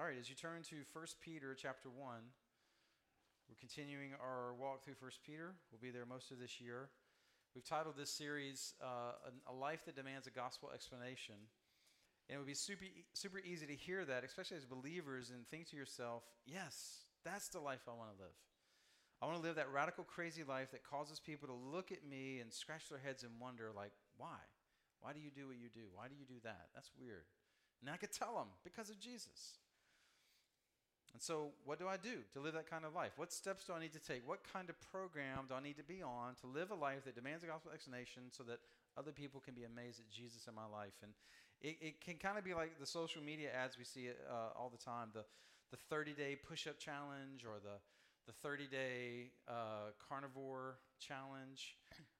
All right, as you turn to 1 Peter chapter 1, we're continuing our walk through 1 Peter. We'll be there most of this year. We've titled this series uh, A Life That Demands a Gospel Explanation. And it would be super, super easy to hear that, especially as believers, and think to yourself, yes, that's the life I want to live. I want to live that radical, crazy life that causes people to look at me and scratch their heads and wonder, like, why? Why do you do what you do? Why do you do that? That's weird. And I could tell them because of Jesus. And so, what do I do to live that kind of life? What steps do I need to take? What kind of program do I need to be on to live a life that demands a gospel explanation so that other people can be amazed at Jesus in my life? And it, it can kind of be like the social media ads we see uh, all the time the, the 30 day push up challenge or the the 30 day uh, carnivore challenge.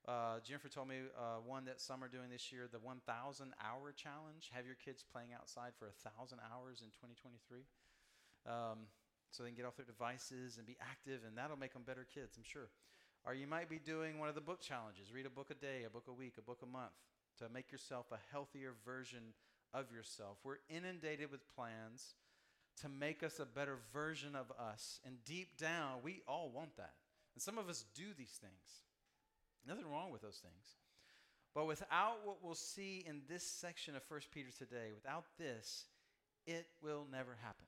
Uh, Jennifer told me uh, one that some are doing this year, the 1,000 hour challenge. Have your kids playing outside for 1,000 hours in 2023. Um, so they can get off their devices and be active, and that'll make them better kids, I'm sure. Or you might be doing one of the book challenges read a book a day, a book a week, a book a month to make yourself a healthier version of yourself. We're inundated with plans to make us a better version of us. And deep down, we all want that. And some of us do these things. Nothing wrong with those things. But without what we'll see in this section of 1 Peter today, without this, it will never happen.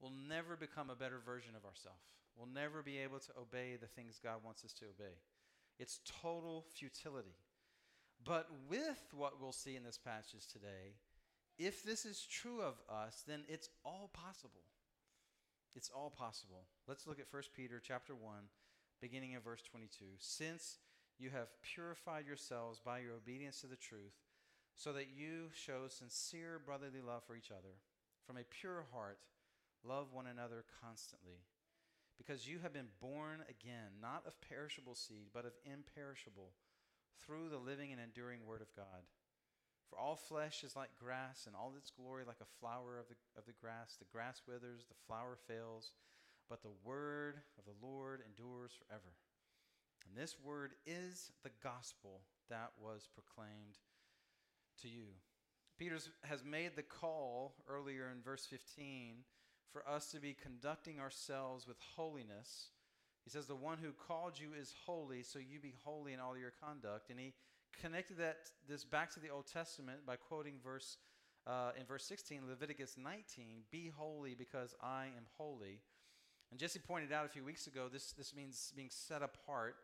We'll never become a better version of ourselves. We'll never be able to obey the things God wants us to obey. It's total futility. But with what we'll see in this passage today, if this is true of us, then it's all possible. It's all possible. Let's look at 1 Peter chapter 1, beginning in verse 22. Since you have purified yourselves by your obedience to the truth, so that you show sincere brotherly love for each other, from a pure heart, love one another constantly. Because you have been born again, not of perishable seed, but of imperishable, through the living and enduring word of God. For all flesh is like grass, and all its glory like a flower of the, of the grass. The grass withers, the flower fails, but the word of the Lord endures forever. And this word is the gospel that was proclaimed to you. Peter has made the call earlier in verse 15 for us to be conducting ourselves with holiness. He says, The one who called you is holy, so you be holy in all your conduct. And he connected that this back to the Old Testament by quoting verse uh, in verse 16, Leviticus 19, "Be holy because I am holy." And Jesse pointed out a few weeks ago, this this means being set apart.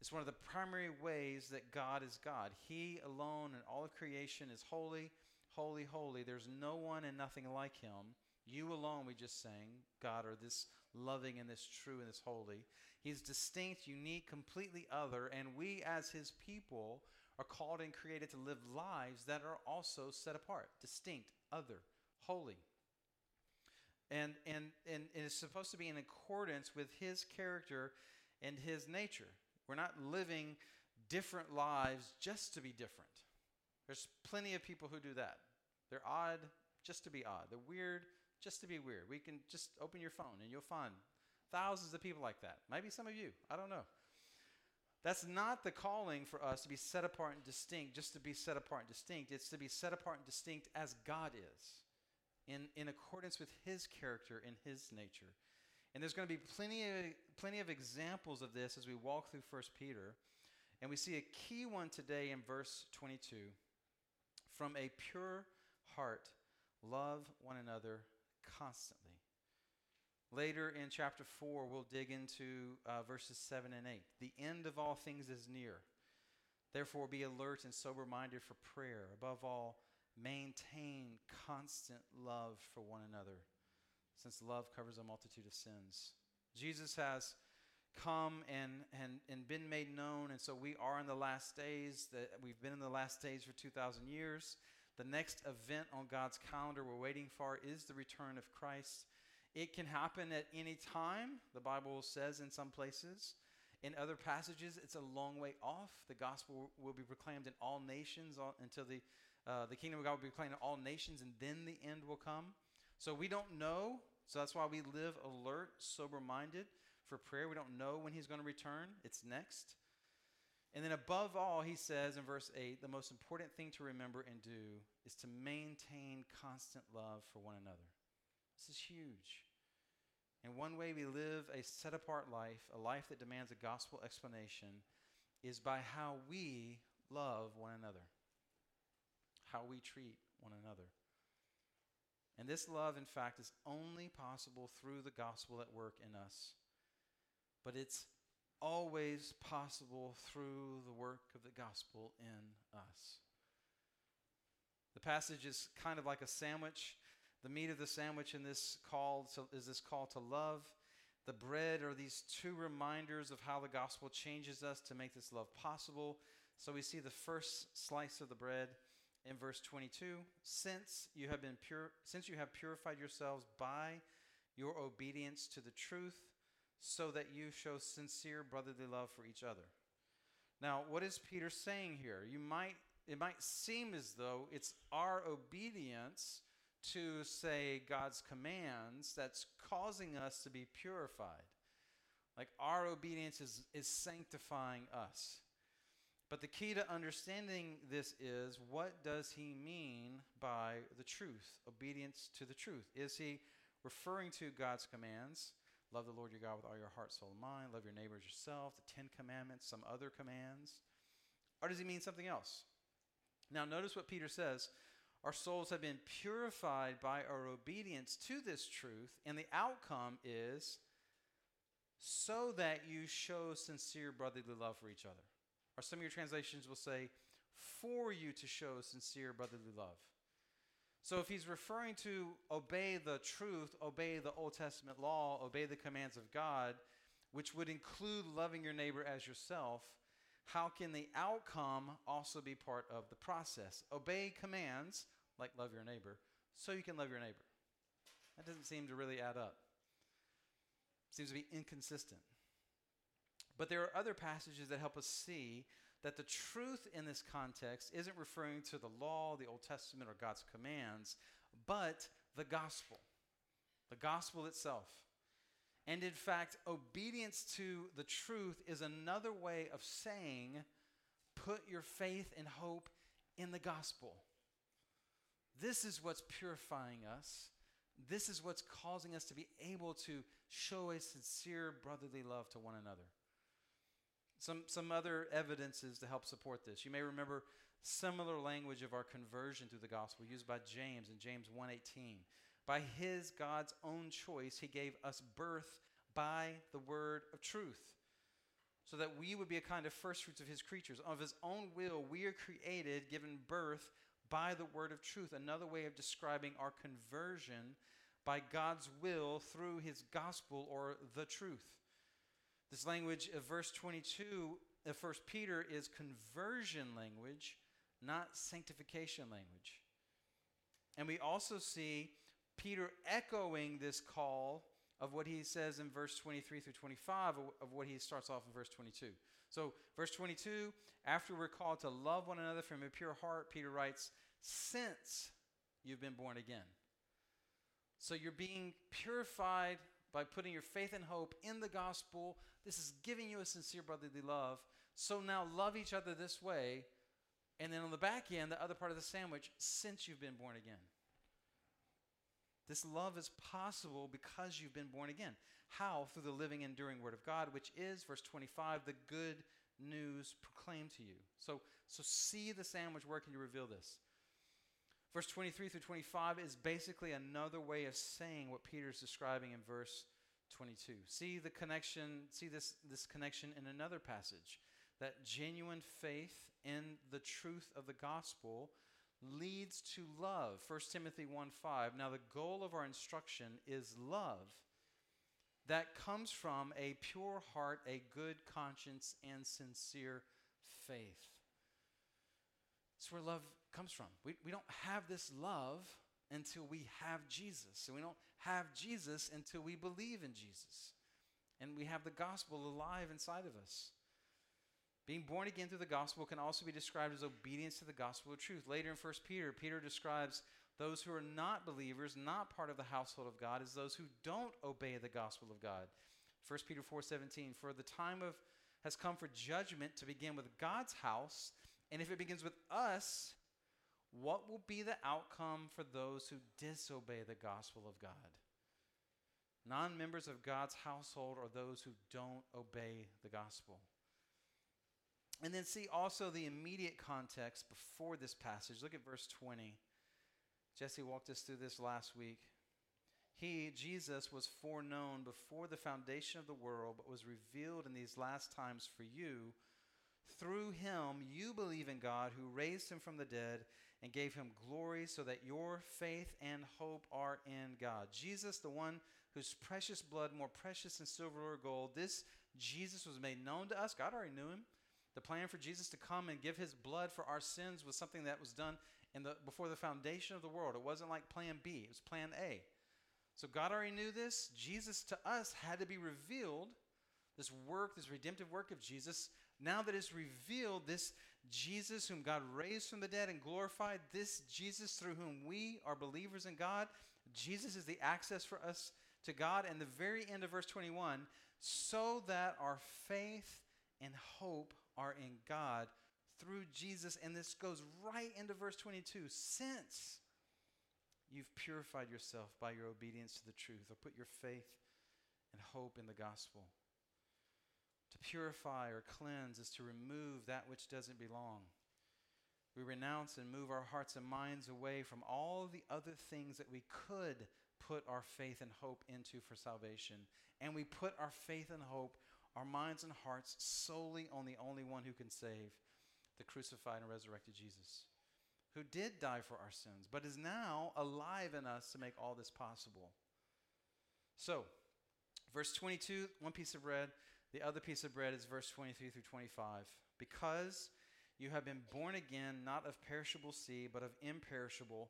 It's one of the primary ways that God is God. He alone in all of creation is holy, holy, holy. There's no one and nothing like Him. You alone, we just sang, God, are this loving and this true and this holy. He's distinct, unique, completely other, and we as His people are called and created to live lives that are also set apart, distinct, other, holy. And, and, and, and it's supposed to be in accordance with his character and his nature. We're not living different lives just to be different. There's plenty of people who do that. They're odd just to be odd. They're weird just to be weird. We can just open your phone and you'll find thousands of people like that. Maybe some of you. I don't know. That's not the calling for us to be set apart and distinct, just to be set apart and distinct. It's to be set apart and distinct as God is, in, in accordance with His character and His nature. And there's going to be plenty of, plenty of examples of this as we walk through 1 Peter. And we see a key one today in verse 22. From a pure heart, love one another constantly. Later in chapter 4, we'll dig into uh, verses 7 and 8. The end of all things is near. Therefore, be alert and sober minded for prayer. Above all, maintain constant love for one another, since love covers a multitude of sins. Jesus has come and, and, and been made known, and so we are in the last days. That we've been in the last days for 2,000 years. The next event on God's calendar we're waiting for is the return of Christ. It can happen at any time, the Bible says in some places. In other passages, it's a long way off. The gospel will be proclaimed in all nations until the, uh, the kingdom of God will be proclaimed in all nations, and then the end will come. So we don't know. So that's why we live alert, sober minded for prayer. We don't know when he's going to return, it's next. And then, above all, he says in verse 8 the most important thing to remember and do is to maintain constant love for one another. This is huge. And one way we live a set apart life, a life that demands a gospel explanation, is by how we love one another, how we treat one another. And this love, in fact, is only possible through the gospel at work in us. But it's always possible through the work of the gospel in us. The passage is kind of like a sandwich. The meat of the sandwich in this call to, is this call to love. The bread are these two reminders of how the gospel changes us to make this love possible. So we see the first slice of the bread in verse 22 since you have been pure since you have purified yourselves by your obedience to the truth so that you show sincere brotherly love for each other. Now what is peter saying here? You might it might seem as though it's our obedience to say god's commands that's causing us to be purified. Like our obedience is, is sanctifying us. But the key to understanding this is what does he mean by the truth, obedience to the truth? Is he referring to God's commands? Love the Lord your God with all your heart, soul, and mind. Love your neighbors yourself, the Ten Commandments, some other commands. Or does he mean something else? Now, notice what Peter says. Our souls have been purified by our obedience to this truth, and the outcome is so that you show sincere brotherly love for each other. Or some of your translations will say, for you to show sincere brotherly love. So if he's referring to obey the truth, obey the Old Testament law, obey the commands of God, which would include loving your neighbor as yourself, how can the outcome also be part of the process? Obey commands, like love your neighbor, so you can love your neighbor. That doesn't seem to really add up. Seems to be inconsistent. But there are other passages that help us see that the truth in this context isn't referring to the law, the Old Testament, or God's commands, but the gospel, the gospel itself. And in fact, obedience to the truth is another way of saying, put your faith and hope in the gospel. This is what's purifying us. This is what's causing us to be able to show a sincere brotherly love to one another. Some, some other evidences to help support this. You may remember similar language of our conversion through the gospel used by James in James 1:18. By his God's own choice he gave us birth by the word of truth so that we would be a kind of first fruits of his creatures. Of his own will we are created, given birth by the word of truth. Another way of describing our conversion by God's will through his gospel or the truth. This language of verse 22 uh, of 1 Peter is conversion language, not sanctification language. And we also see Peter echoing this call of what he says in verse 23 through 25 of, what he starts off in verse 22. So, verse 22, after we're called to love one another from a pure heart, Peter writes, Since you've been born again. So, you're being purified by putting your faith and hope in the gospel. This is giving you a sincere brotherly love. So now love each other this way. And then on the back end, the other part of the sandwich, since you've been born again. This love is possible because you've been born again. How? Through the living, enduring Word of God, which is, verse 25, the good news proclaimed to you. So, so see the sandwich working to reveal this. Verse 23 through 25 is basically another way of saying what Peter is describing in verse 22. See the connection, see this, this connection in another passage. That genuine faith in the truth of the gospel leads to love. 1 Timothy 1 5. Now, the goal of our instruction is love that comes from a pure heart, a good conscience, and sincere faith. It's where love comes from. We, we don't have this love until we have Jesus. And we don't have Jesus until we believe in Jesus. And we have the gospel alive inside of us. Being born again through the gospel can also be described as obedience to the gospel of truth. Later in 1 Peter, Peter describes those who are not believers, not part of the household of God, as those who don't obey the gospel of God. 1 Peter 4:17 For the time of has come for judgment to begin with God's house, and if it begins with us, what will be the outcome for those who disobey the gospel of God? Non members of God's household are those who don't obey the gospel. And then see also the immediate context before this passage. Look at verse 20. Jesse walked us through this last week. He, Jesus, was foreknown before the foundation of the world, but was revealed in these last times for you. Through him, you believe God, who raised him from the dead and gave him glory, so that your faith and hope are in God. Jesus, the one whose precious blood, more precious than silver or gold, this Jesus was made known to us. God already knew him. The plan for Jesus to come and give his blood for our sins was something that was done in the, before the foundation of the world. It wasn't like plan B, it was plan A. So God already knew this. Jesus to us had to be revealed. This work, this redemptive work of Jesus, now that it's revealed, this Jesus whom God raised from the dead and glorified, this Jesus through whom we are believers in God, Jesus is the access for us to God. And the very end of verse 21 so that our faith and hope are in God through Jesus. And this goes right into verse 22 since you've purified yourself by your obedience to the truth, or put your faith and hope in the gospel. To purify or cleanse is to remove that which doesn't belong. We renounce and move our hearts and minds away from all the other things that we could put our faith and hope into for salvation. And we put our faith and hope, our minds and hearts, solely on the only one who can save the crucified and resurrected Jesus who did die for our sins, but is now alive in us to make all this possible. So, verse 22, one piece of bread. The other piece of bread is verse 23 through 25. Because you have been born again, not of perishable seed, but of imperishable,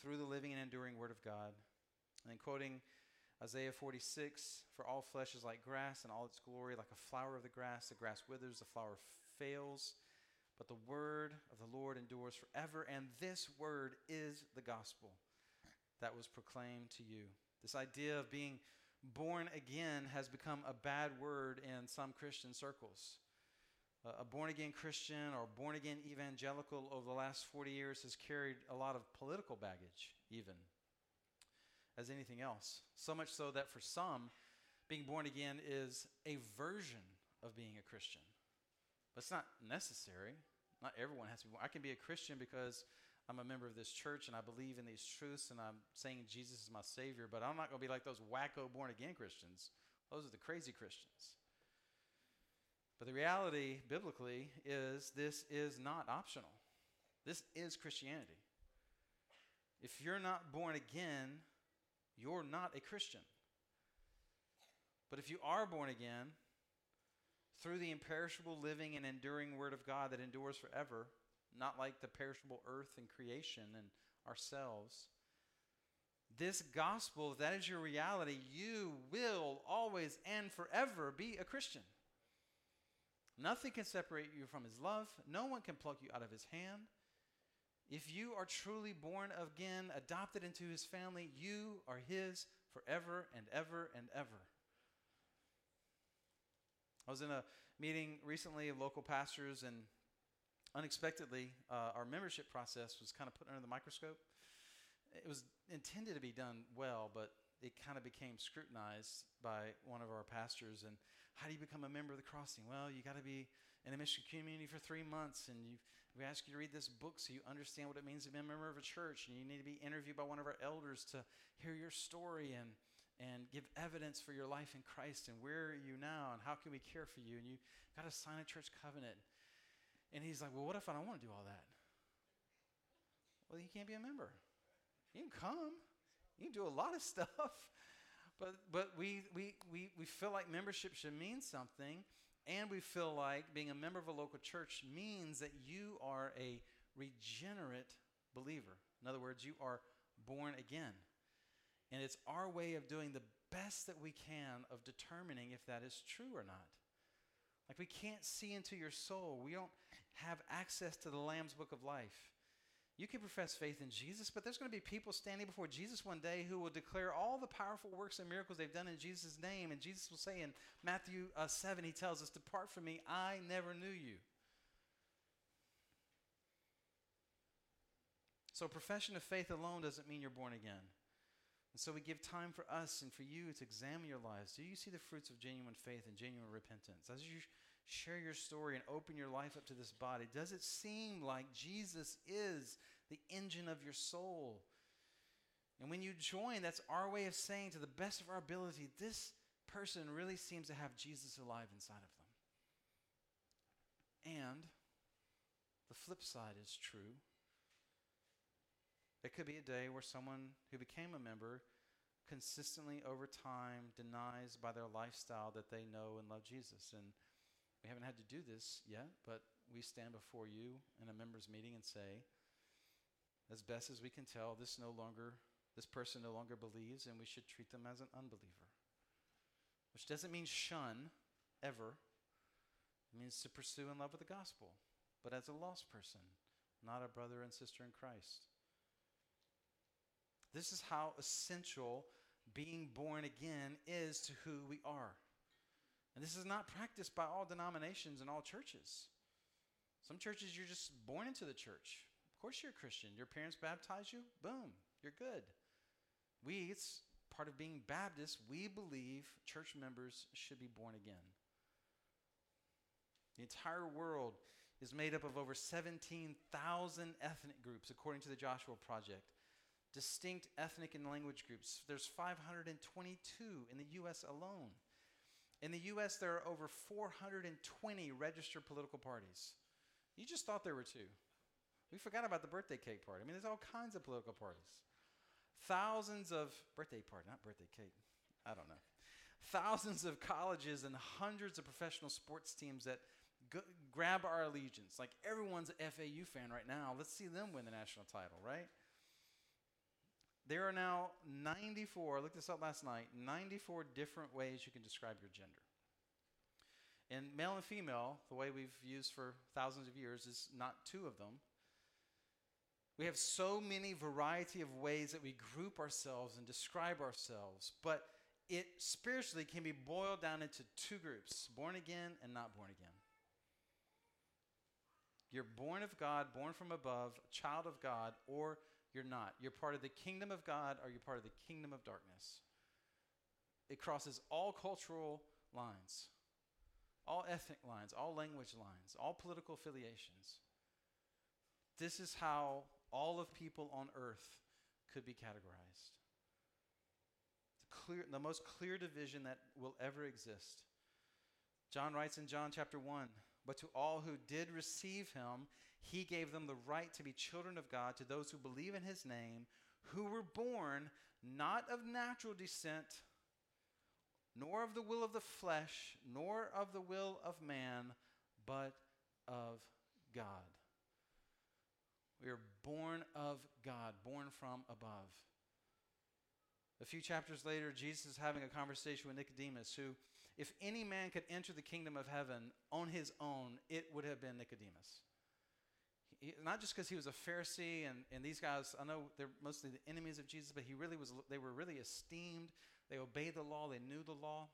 through the living and enduring word of God. And quoting Isaiah 46 For all flesh is like grass, and all its glory like a flower of the grass. The grass withers, the flower fails but the word of the Lord endures forever, and this word is the gospel that was proclaimed to you. This idea of being born again has become a bad word in some Christian circles. A born again Christian or born again evangelical over the last 40 years has carried a lot of political baggage, even as anything else. So much so that for some, being born again is a version of being a Christian. But it's not necessary. Not everyone has to be. born. I can be a Christian because I'm a member of this church and I believe in these truths and I'm saying Jesus is my Savior, but I'm not going to be like those wacko born again Christians. Those are the crazy Christians. But the reality, biblically, is this is not optional. This is Christianity. If you're not born again, you're not a Christian. But if you are born again, through the imperishable living and enduring word of God that endures forever, not like the perishable earth and creation and ourselves. This gospel, if that is your reality, you will always and forever be a Christian. Nothing can separate you from his love. No one can pluck you out of his hand. If you are truly born again, adopted into his family, you are his forever and ever and ever. I was in a meeting recently of local pastors, and unexpectedly, uh, our membership process was kind of put under the microscope. It was intended to be done well, but it kind of became scrutinized by one of our pastors. And how do you become a member of the crossing? Well, you got to be in a mission community for three months, and you, we ask you to read this book so you understand what it means to be a member of a church, and you need to be interviewed by one of our elders to hear your story and and give evidence for your life in Christ and where are you now and how can we care for you and you got to sign a church covenant. And he's like, "Well, what if I don't want to do all that?" Well, you can't be a member. You can come. You can do a lot of stuff. But but we we we we feel like membership should mean something and we feel like being a member of a local church means that you are a regenerate believer. In other words, you are born again. And it's our way of doing the best that we can of determining if that is true or not. Like we can't see into your soul. We don't have access to the Lamb's book of life. You can profess faith in Jesus, but there's going to be people standing before Jesus one day who will declare all the powerful works and miracles they've done in Jesus' name. And Jesus will say in Matthew uh, 7, he tells us, Depart from me, I never knew you. So, profession of faith alone doesn't mean you're born again. And so, we give time for us and for you to examine your lives. Do you see the fruits of genuine faith and genuine repentance? As you share your story and open your life up to this body, does it seem like Jesus is the engine of your soul? And when you join, that's our way of saying to the best of our ability, this person really seems to have Jesus alive inside of them. And the flip side is true. It could be a day where someone who became a member consistently over time denies by their lifestyle that they know and love Jesus. And we haven't had to do this yet, but we stand before you in a members meeting and say, as best as we can tell, this no longer this person no longer believes and we should treat them as an unbeliever. Which doesn't mean shun ever. It means to pursue and love with the gospel, but as a lost person, not a brother and sister in Christ. This is how essential being born again is to who we are. And this is not practiced by all denominations and all churches. Some churches, you're just born into the church. Of course, you're a Christian. Your parents baptize you, boom, you're good. We, it's part of being Baptist, we believe church members should be born again. The entire world is made up of over 17,000 ethnic groups, according to the Joshua Project. Distinct ethnic and language groups. There's 522 in the U.S. alone. In the U.S., there are over 420 registered political parties. You just thought there were two. We forgot about the birthday cake party. I mean, there's all kinds of political parties. Thousands of birthday party, not birthday cake. I don't know. Thousands of colleges and hundreds of professional sports teams that g- grab our allegiance. Like everyone's an FAU fan right now. Let's see them win the national title, right? There are now 94, I looked this up last night, 94 different ways you can describe your gender. And male and female, the way we've used for thousands of years, is not two of them. We have so many variety of ways that we group ourselves and describe ourselves, but it spiritually can be boiled down into two groups born again and not born again. You're born of God, born from above, child of God, or you're not. You're part of the kingdom of God or you're part of the kingdom of darkness. It crosses all cultural lines, all ethnic lines, all language lines, all political affiliations. This is how all of people on earth could be categorized. The, clear, the most clear division that will ever exist. John writes in John chapter 1 But to all who did receive him, he gave them the right to be children of God, to those who believe in his name, who were born not of natural descent, nor of the will of the flesh, nor of the will of man, but of God. We are born of God, born from above. A few chapters later, Jesus is having a conversation with Nicodemus, who, if any man could enter the kingdom of heaven on his own, it would have been Nicodemus. He, not just because he was a Pharisee, and, and these guys, I know they're mostly the enemies of Jesus, but he really was, they were really esteemed. They obeyed the law, they knew the law.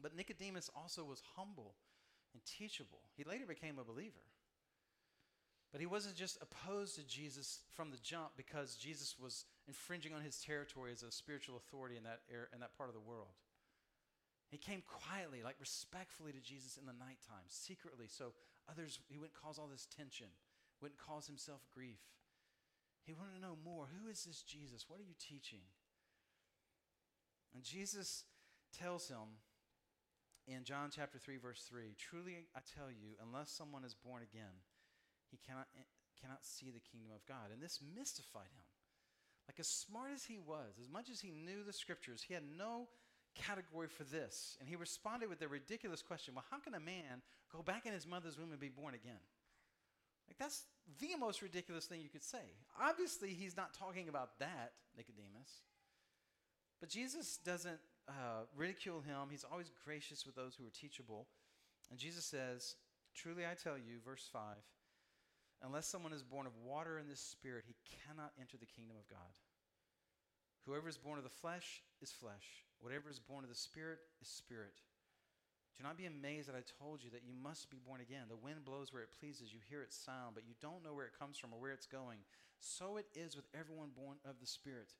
But Nicodemus also was humble and teachable. He later became a believer. But he wasn't just opposed to Jesus from the jump because Jesus was infringing on his territory as a spiritual authority in that, in that part of the world. He came quietly, like respectfully to Jesus in the nighttime, secretly, so others, he wouldn't cause all this tension, wouldn't cause himself grief. He wanted to know more. Who is this Jesus? What are you teaching? And Jesus tells him in John chapter 3, verse 3 Truly I tell you, unless someone is born again, he cannot, cannot see the kingdom of God. And this mystified him. Like, as smart as he was, as much as he knew the scriptures, he had no category for this. And he responded with the ridiculous question Well, how can a man go back in his mother's womb and be born again? Like, that's the most ridiculous thing you could say. Obviously, he's not talking about that, Nicodemus. But Jesus doesn't uh, ridicule him, he's always gracious with those who are teachable. And Jesus says, Truly I tell you, verse 5, Unless someone is born of water and the Spirit, he cannot enter the kingdom of God. Whoever is born of the flesh is flesh. Whatever is born of the Spirit is spirit. Do not be amazed that I told you that you must be born again. The wind blows where it pleases, you hear its sound, but you don't know where it comes from or where it's going. So it is with everyone born of the Spirit.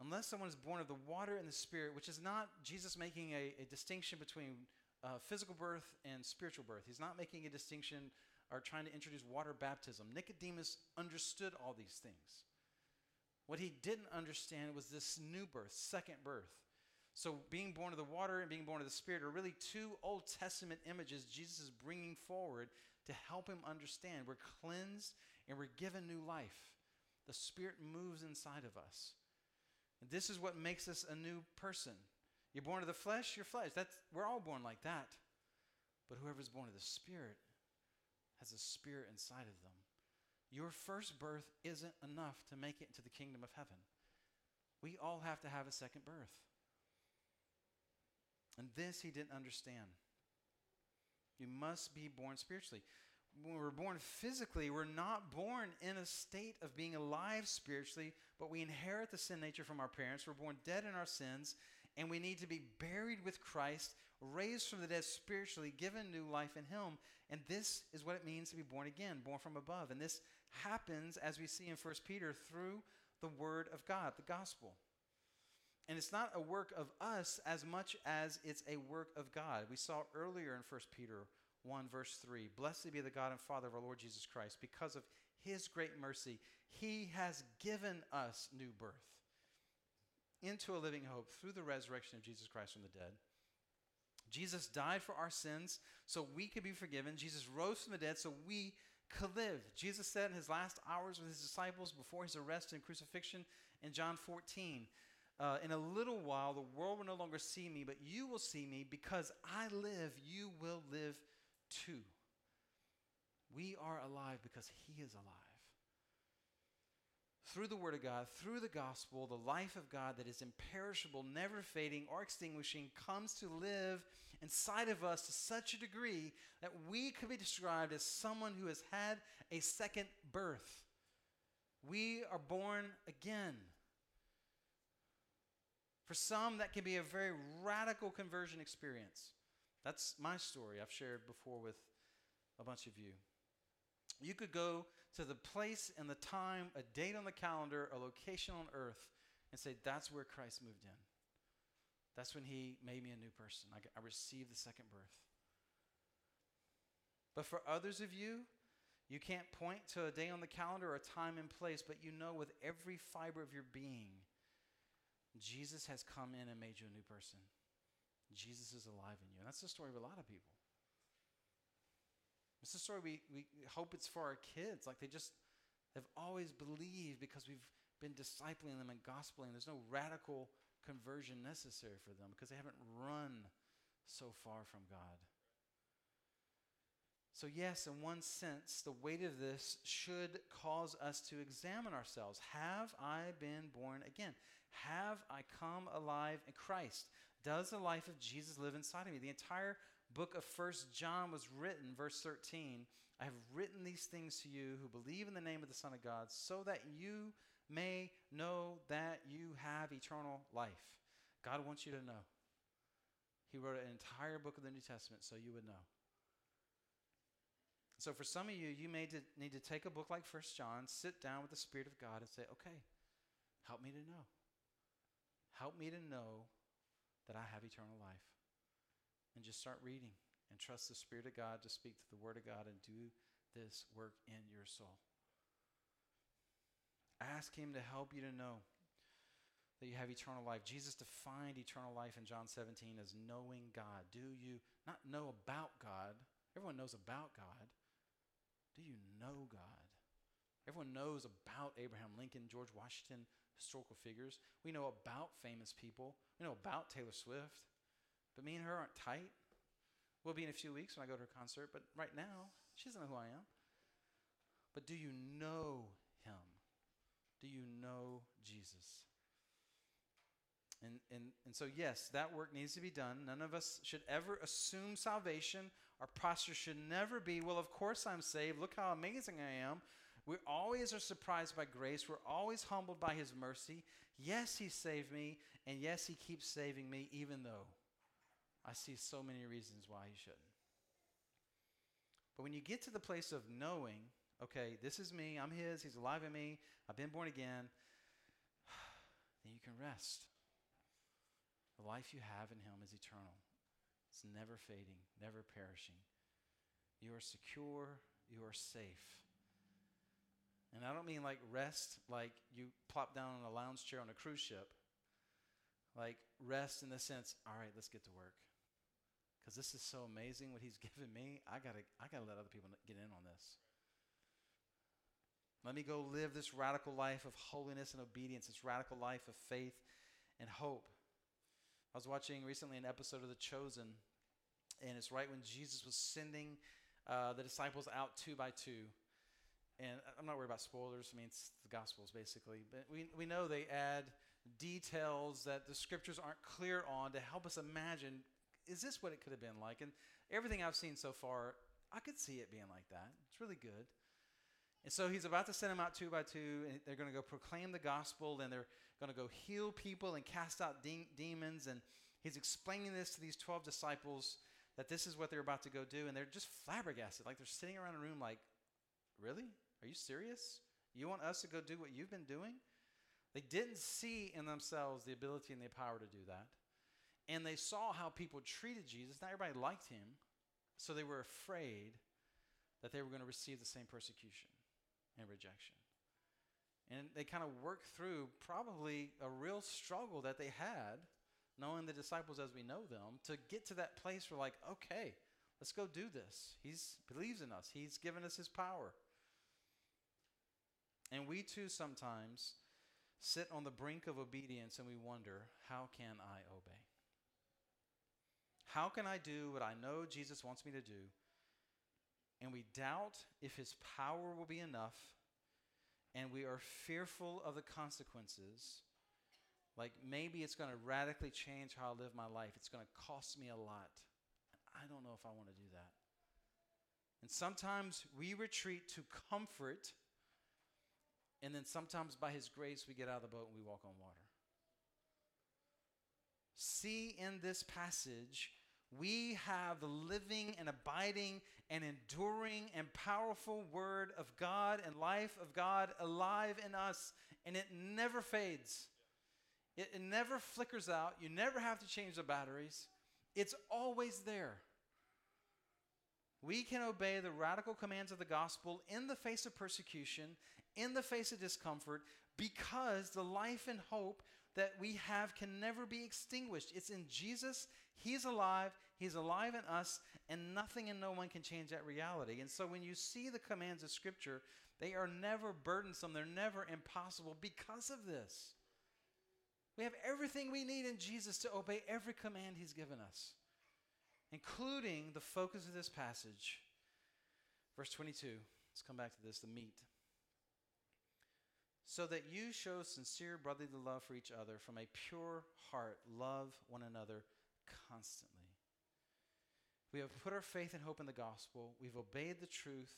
Unless someone is born of the water and the Spirit, which is not Jesus making a, a distinction between uh, physical birth and spiritual birth. He's not making a distinction or trying to introduce water baptism. Nicodemus understood all these things. What he didn't understand was this new birth, second birth. So, being born of the water and being born of the Spirit are really two Old Testament images Jesus is bringing forward to help him understand. We're cleansed and we're given new life. The Spirit moves inside of us. And this is what makes us a new person. You're born of the flesh, you're flesh. That's, we're all born like that. But whoever's born of the Spirit has a spirit inside of them. Your first birth isn't enough to make it into the kingdom of heaven. We all have to have a second birth. And this he didn't understand. You must be born spiritually. When we're born physically, we're not born in a state of being alive spiritually, but we inherit the sin nature from our parents. We're born dead in our sins, and we need to be buried with Christ, raised from the dead spiritually, given new life in Him. And this is what it means to be born again, born from above. And this happens, as we see in 1 Peter, through the Word of God, the gospel. And it's not a work of us as much as it's a work of God. We saw earlier in 1 Peter 1, verse 3 Blessed be the God and Father of our Lord Jesus Christ. Because of his great mercy, he has given us new birth into a living hope through the resurrection of Jesus Christ from the dead. Jesus died for our sins so we could be forgiven. Jesus rose from the dead so we could live. Jesus said in his last hours with his disciples before his arrest and crucifixion in John 14, uh, in a little while, the world will no longer see me, but you will see me because I live, you will live too. We are alive because He is alive. Through the Word of God, through the gospel, the life of God that is imperishable, never fading or extinguishing, comes to live inside of us to such a degree that we could be described as someone who has had a second birth. We are born again. For some, that can be a very radical conversion experience. That's my story I've shared before with a bunch of you. You could go to the place and the time, a date on the calendar, a location on earth, and say, That's where Christ moved in. That's when he made me a new person. I, I received the second birth. But for others of you, you can't point to a day on the calendar or a time and place, but you know with every fiber of your being Jesus has come in and made you a new person. Jesus is alive in you. And that's the story of a lot of people. It's the story we, we hope it's for our kids. Like they just have always believed because we've been discipling them and gospeling. There's no radical conversion necessary for them because they haven't run so far from God. So, yes, in one sense, the weight of this should cause us to examine ourselves. Have I been born again? Have I come alive in Christ? Does the life of Jesus live inside of me? The entire book of First John was written, verse 13. I have written these things to you who believe in the name of the Son of God, so that you may know that you have eternal life. God wants you to know. He wrote an entire book of the New Testament so you would know. So, for some of you, you may need to take a book like First John, sit down with the Spirit of God, and say, okay, help me to know. Help me to know that I have eternal life. And just start reading and trust the Spirit of God to speak to the Word of God and do this work in your soul. Ask Him to help you to know that you have eternal life. Jesus defined eternal life in John 17 as knowing God. Do you not know about God? Everyone knows about God. Do you know God? Everyone knows about Abraham Lincoln, George Washington, historical figures. We know about famous people. We know about Taylor Swift. But me and her aren't tight. We'll be in a few weeks when I go to her concert, but right now, she doesn't know who I am. But do you know him? Do you know Jesus? And, and, and so, yes, that work needs to be done. None of us should ever assume salvation. Our posture should never be, well, of course I'm saved. Look how amazing I am. We always are surprised by grace. We're always humbled by his mercy. Yes, he saved me, and yes, he keeps saving me, even though. I see so many reasons why he shouldn't. But when you get to the place of knowing, okay, this is me, I'm his, he's alive in me, I've been born again, then you can rest. The life you have in him is eternal. It's never fading, never perishing. You are secure, you are safe. And I don't mean like rest, like you plop down on a lounge chair on a cruise ship. Like rest in the sense, all right, let's get to work. Because this is so amazing what he's given me. I gotta, I gotta let other people get in on this. Let me go live this radical life of holiness and obedience, this radical life of faith and hope. I was watching recently an episode of The Chosen, and it's right when Jesus was sending uh, the disciples out two by two. And I'm not worried about spoilers. I mean, it's the Gospels basically. But we, we know they add details that the scriptures aren't clear on to help us imagine is this what it could have been like? And everything I've seen so far, I could see it being like that. It's really good. And so he's about to send them out two by two, and they're going to go proclaim the gospel, and they're going to go heal people and cast out de- demons. And he's explaining this to these 12 disciples that this is what they're about to go do. And they're just flabbergasted. Like they're sitting around a room, like, really? Are you serious? You want us to go do what you've been doing? They didn't see in themselves the ability and the power to do that. And they saw how people treated Jesus. Not everybody liked him. So they were afraid that they were going to receive the same persecution and rejection. And they kind of worked through probably a real struggle that they had, knowing the disciples as we know them, to get to that place where, like, okay, let's go do this. He believes in us, He's given us His power. And we too sometimes sit on the brink of obedience and we wonder, how can I obey? How can I do what I know Jesus wants me to do? And we doubt if his power will be enough, and we are fearful of the consequences. Like maybe it's going to radically change how I live my life. It's going to cost me a lot. I don't know if I want to do that. And sometimes we retreat to comfort, and then sometimes by His grace we get out of the boat and we walk on water. See in this passage we have the living and abiding and enduring and powerful Word of God and life of God alive in us, and it never fades. It, it, never flickers out. You never have to change the batteries, it's always there. We can obey the radical commands of the gospel in the face of persecution, in the face of discomfort, because the life and hope that we have can never be extinguished. It's in Jesus. He's alive. He's alive in us, and nothing and no one can change that reality. And so when you see the commands of Scripture, they are never burdensome, they're never impossible because of this. We have everything we need in Jesus to obey every command He's given us, including the focus of this passage. Verse 22. Let's come back to this the meat so that you show sincere brotherly love for each other from a pure heart. Love one another constantly. We have put our faith and hope in the gospel. We've obeyed the truth.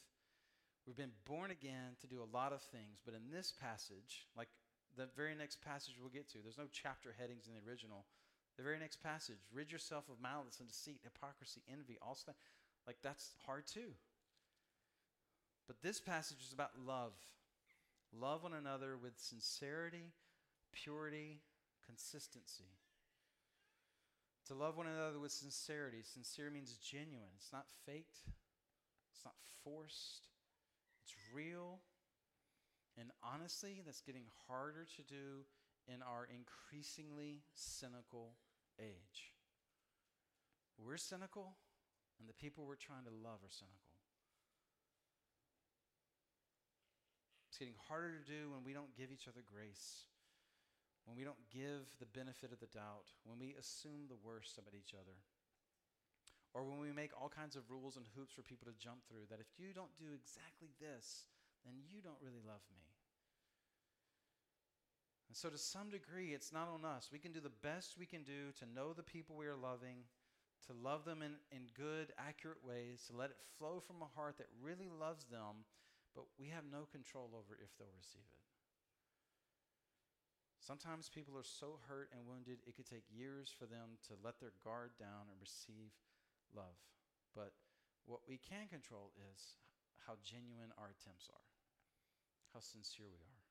We've been born again to do a lot of things. But in this passage, like the very next passage we'll get to, there's no chapter headings in the original. The very next passage, rid yourself of malice and deceit, hypocrisy, envy, all stuff. Like that's hard too. But this passage is about love. Love one another with sincerity, purity, consistency. To love one another with sincerity. Sincere means genuine. It's not faked, it's not forced, it's real. And honestly, that's getting harder to do in our increasingly cynical age. We're cynical, and the people we're trying to love are cynical. Getting harder to do when we don't give each other grace, when we don't give the benefit of the doubt, when we assume the worst about each other, or when we make all kinds of rules and hoops for people to jump through that if you don't do exactly this, then you don't really love me. And so, to some degree, it's not on us. We can do the best we can do to know the people we are loving, to love them in, in good, accurate ways, to let it flow from a heart that really loves them but we have no control over if they'll receive it. Sometimes people are so hurt and wounded, it could take years for them to let their guard down and receive love. But what we can control is how genuine our attempts are, how sincere we are.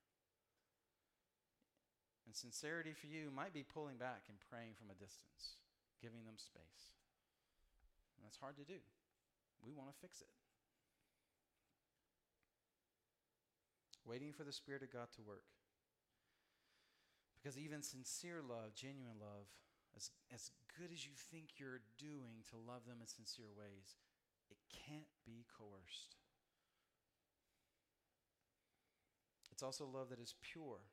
And sincerity for you might be pulling back and praying from a distance, giving them space. And that's hard to do. We want to fix it. Waiting for the Spirit of God to work. Because even sincere love, genuine love, as, as good as you think you're doing to love them in sincere ways, it can't be coerced. It's also love that is pure,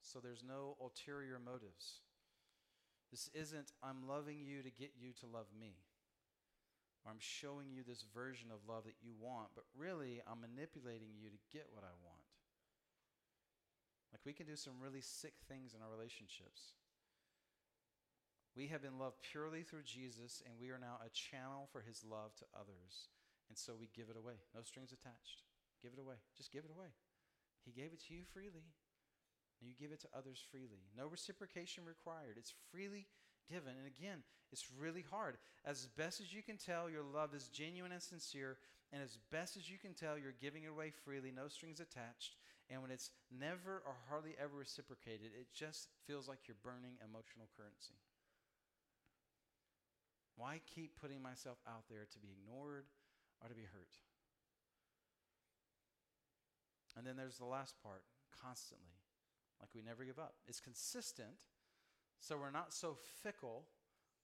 so there's no ulterior motives. This isn't, I'm loving you to get you to love me. Or I'm showing you this version of love that you want, but really I'm manipulating you to get what I want. We can do some really sick things in our relationships. We have been loved purely through Jesus, and we are now a channel for his love to others. And so we give it away. No strings attached. Give it away. Just give it away. He gave it to you freely. And you give it to others freely. No reciprocation required. It's freely given. And again, it's really hard. As best as you can tell, your love is genuine and sincere. And as best as you can tell, you're giving it away freely, no strings attached. And when it's never or hardly ever reciprocated, it just feels like you're burning emotional currency. Why keep putting myself out there to be ignored or to be hurt? And then there's the last part constantly, like we never give up. It's consistent, so we're not so fickle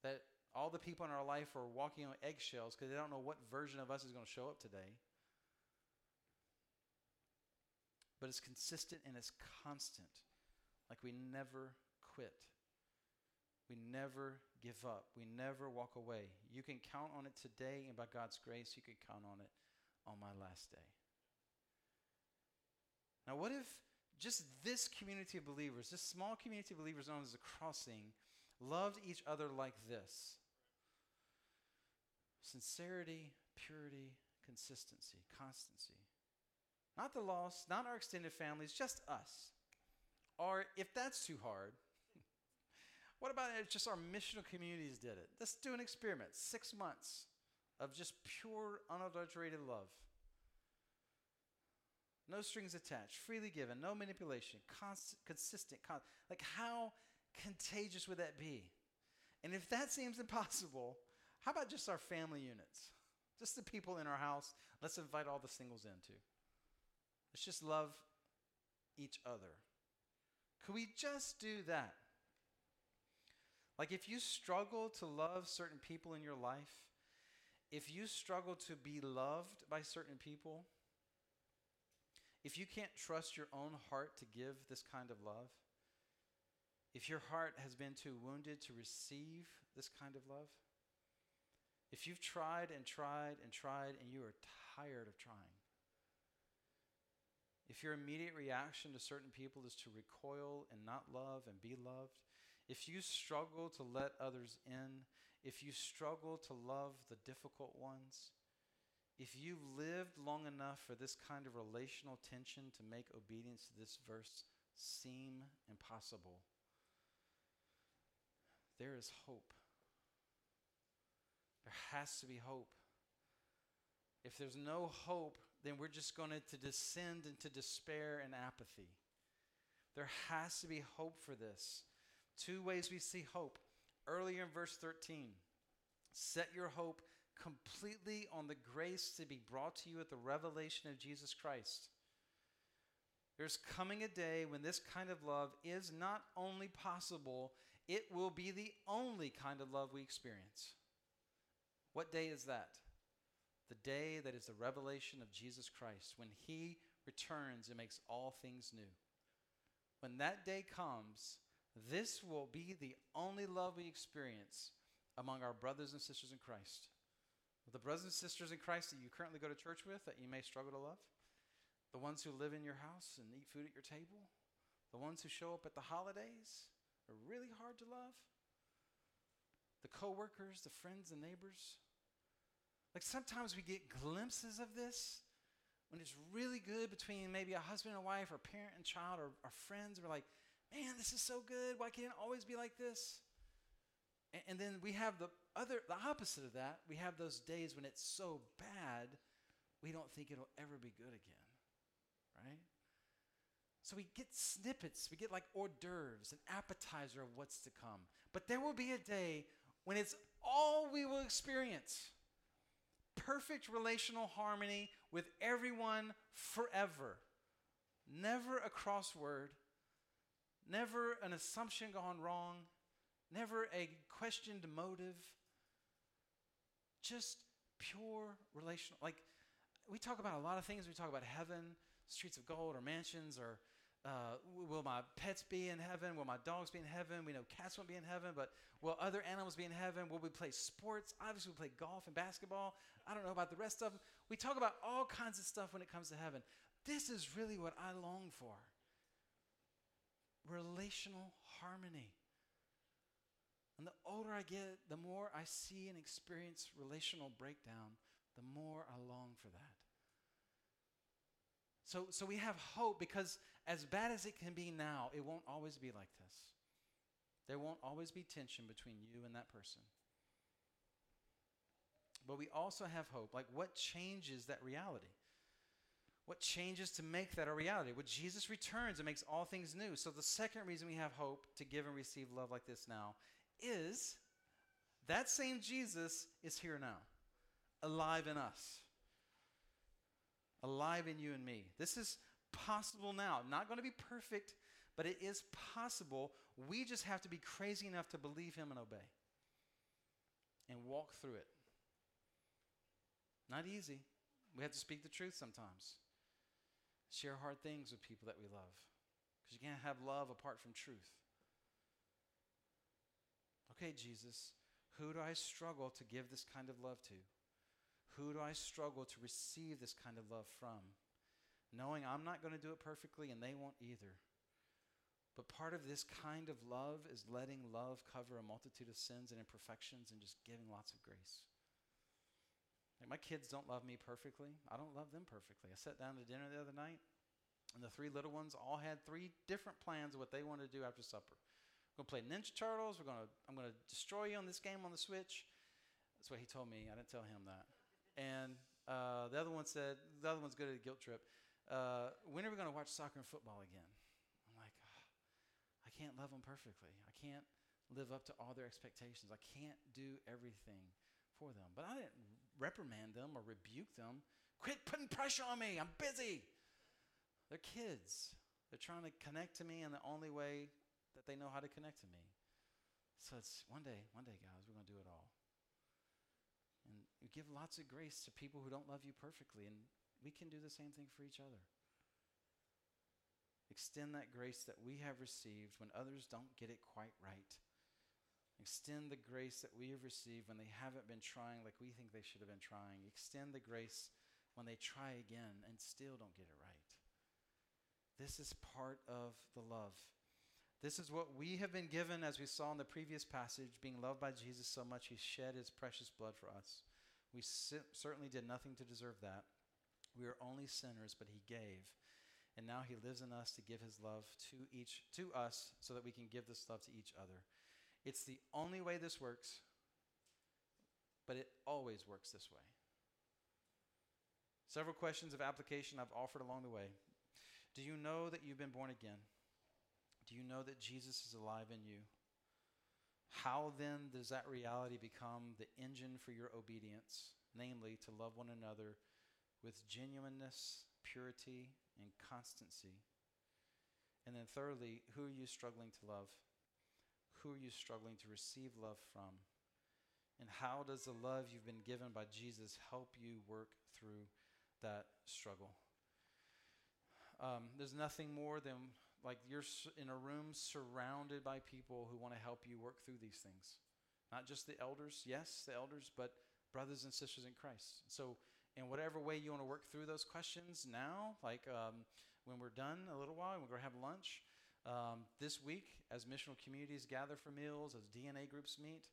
that all the people in our life are walking on eggshells because they don't know what version of us is going to show up today. But it's consistent and it's constant. Like we never quit. We never give up. We never walk away. You can count on it today, and by God's grace, you can count on it on my last day. Now, what if just this community of believers, this small community of believers known as the crossing, loved each other like this? Sincerity, purity, consistency, constancy. Not the lost, not our extended families, just us. Or if that's too hard, what about if just our missional communities did it? Let's do an experiment. Six months of just pure, unadulterated love. No strings attached, freely given, no manipulation, constant, consistent. Con- like, how contagious would that be? And if that seems impossible, how about just our family units? Just the people in our house. Let's invite all the singles in too. Let's just love each other. Could we just do that? Like, if you struggle to love certain people in your life, if you struggle to be loved by certain people, if you can't trust your own heart to give this kind of love, if your heart has been too wounded to receive this kind of love, if you've tried and tried and tried and you are tired of trying, if your immediate reaction to certain people is to recoil and not love and be loved, if you struggle to let others in, if you struggle to love the difficult ones, if you've lived long enough for this kind of relational tension to make obedience to this verse seem impossible, there is hope. There has to be hope. If there's no hope, then we're just going to descend into despair and apathy. There has to be hope for this. Two ways we see hope. Earlier in verse 13, set your hope completely on the grace to be brought to you at the revelation of Jesus Christ. There's coming a day when this kind of love is not only possible, it will be the only kind of love we experience. What day is that? The day that is the revelation of Jesus Christ, when he returns and makes all things new. When that day comes, this will be the only love we experience among our brothers and sisters in Christ. The brothers and sisters in Christ that you currently go to church with that you may struggle to love, the ones who live in your house and eat food at your table, the ones who show up at the holidays are really hard to love, the coworkers, the friends, the neighbors like sometimes we get glimpses of this when it's really good between maybe a husband and wife or parent and child or, or friends. We're like, man, this is so good. Why can't it always be like this? And, and then we have the other, the opposite of that. We have those days when it's so bad, we don't think it'll ever be good again, right? So we get snippets, we get like hors d'oeuvres, an appetizer of what's to come. But there will be a day when it's all we will experience perfect relational harmony with everyone forever. Never a crossword, never an assumption gone wrong, never a questioned motive. Just pure relational. Like, we talk about a lot of things. We talk about heaven, streets of gold, or mansions, or uh, will my pets be in heaven? Will my dogs be in heaven? We know cats won't be in heaven, but will other animals be in heaven? Will we play sports? Obviously, we play golf and basketball. I don't know about the rest of them. We talk about all kinds of stuff when it comes to heaven. This is really what I long for relational harmony. And the older I get, the more I see and experience relational breakdown, the more I long for that. So, so we have hope because as bad as it can be now, it won't always be like this. There won't always be tension between you and that person. But we also have hope. Like, what changes that reality? What changes to make that a reality? Well, Jesus returns and makes all things new. So, the second reason we have hope to give and receive love like this now is that same Jesus is here now, alive in us, alive in you and me. This is possible now. Not going to be perfect, but it is possible. We just have to be crazy enough to believe Him and obey and walk through it. Not easy. We have to speak the truth sometimes. Share hard things with people that we love. Because you can't have love apart from truth. Okay, Jesus, who do I struggle to give this kind of love to? Who do I struggle to receive this kind of love from? Knowing I'm not going to do it perfectly and they won't either. But part of this kind of love is letting love cover a multitude of sins and imperfections and just giving lots of grace. Like my kids don't love me perfectly. I don't love them perfectly. I sat down to dinner the other night, and the three little ones all had three different plans of what they wanted to do after supper. We're gonna play Ninja Turtles. We're gonna I'm gonna destroy you on this game on the Switch. That's what he told me. I didn't tell him that. And uh, the other one said the other one's good at a guilt trip uh, when are we going to watch soccer and football again? I'm like, oh, I can't love them perfectly. I can't live up to all their expectations. I can't do everything for them. But I didn't reprimand them or rebuke them. Quit putting pressure on me. I'm busy. They're kids. They're trying to connect to me in the only way that they know how to connect to me. So it's one day, one day, guys, we're going to do it all. And you give lots of grace to people who don't love you perfectly. And we can do the same thing for each other. Extend that grace that we have received when others don't get it quite right. Extend the grace that we have received when they haven't been trying like we think they should have been trying. Extend the grace when they try again and still don't get it right. This is part of the love. This is what we have been given, as we saw in the previous passage, being loved by Jesus so much, he shed his precious blood for us. We certainly did nothing to deserve that. We are only sinners, but he gave. And now he lives in us to give his love to each to us so that we can give this love to each other. It's the only way this works, but it always works this way. Several questions of application I've offered along the way. Do you know that you've been born again? Do you know that Jesus is alive in you? How then does that reality become the engine for your obedience, namely to love one another with genuineness, purity, and constancy. And then, thirdly, who are you struggling to love? Who are you struggling to receive love from? And how does the love you've been given by Jesus help you work through that struggle? Um, there's nothing more than like you're in a room surrounded by people who want to help you work through these things. Not just the elders, yes, the elders, but brothers and sisters in Christ. So in whatever way you want to work through those questions now, like um, when we're done a little while, we're going to have lunch. Um, this week, as missional communities gather for meals, as DNA groups meet,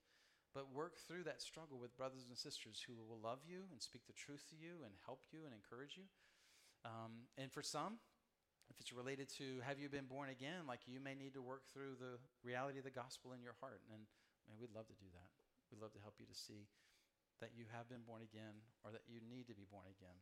but work through that struggle with brothers and sisters who will love you and speak the truth to you and help you and encourage you. Um, and for some, If it's related to have you been born again, like you may need to work through the reality of the gospel in your heart. And man, we'd love to do that. We'd love to help you to see that you have been born again or that you need to be born again.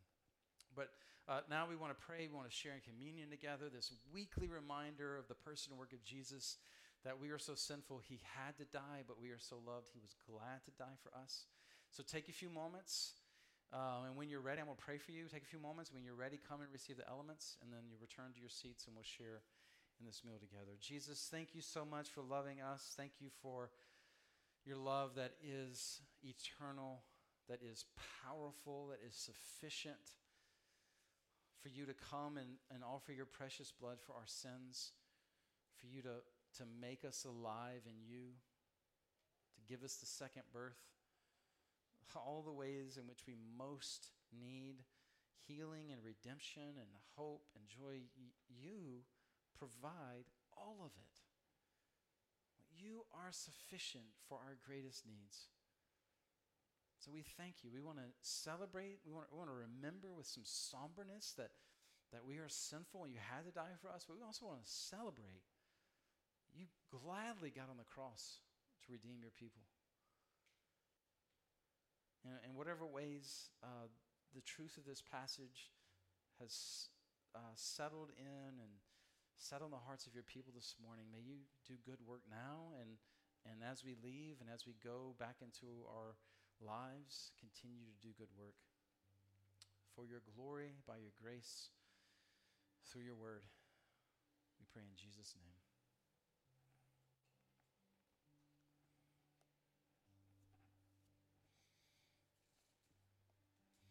But uh, now we want to pray. We want to share in communion together. This weekly reminder of the person and work of Jesus that we are so sinful, he had to die, but we are so loved, he was glad to die for us. So take a few moments. Uh, and when you're ready, I'm going to pray for you. Take a few moments. When you're ready, come and receive the elements, and then you return to your seats, and we'll share in this meal together. Jesus, thank you so much for loving us. Thank you for your love that is eternal, that is powerful, that is sufficient for you to come and, and offer your precious blood for our sins, for you to, to make us alive in you, to give us the second birth all the ways in which we most need healing and redemption and hope and joy, you provide all of it. You are sufficient for our greatest needs. So we thank you. We want to celebrate. We want, we want to remember with some somberness that, that we are sinful and you had to die for us, but we also want to celebrate. You gladly got on the cross to redeem your people. And in whatever ways uh, the truth of this passage has uh, settled in and settled in the hearts of your people this morning, may you do good work now and, and as we leave and as we go back into our lives, continue to do good work. For your glory, by your grace, through your word, we pray in Jesus' name.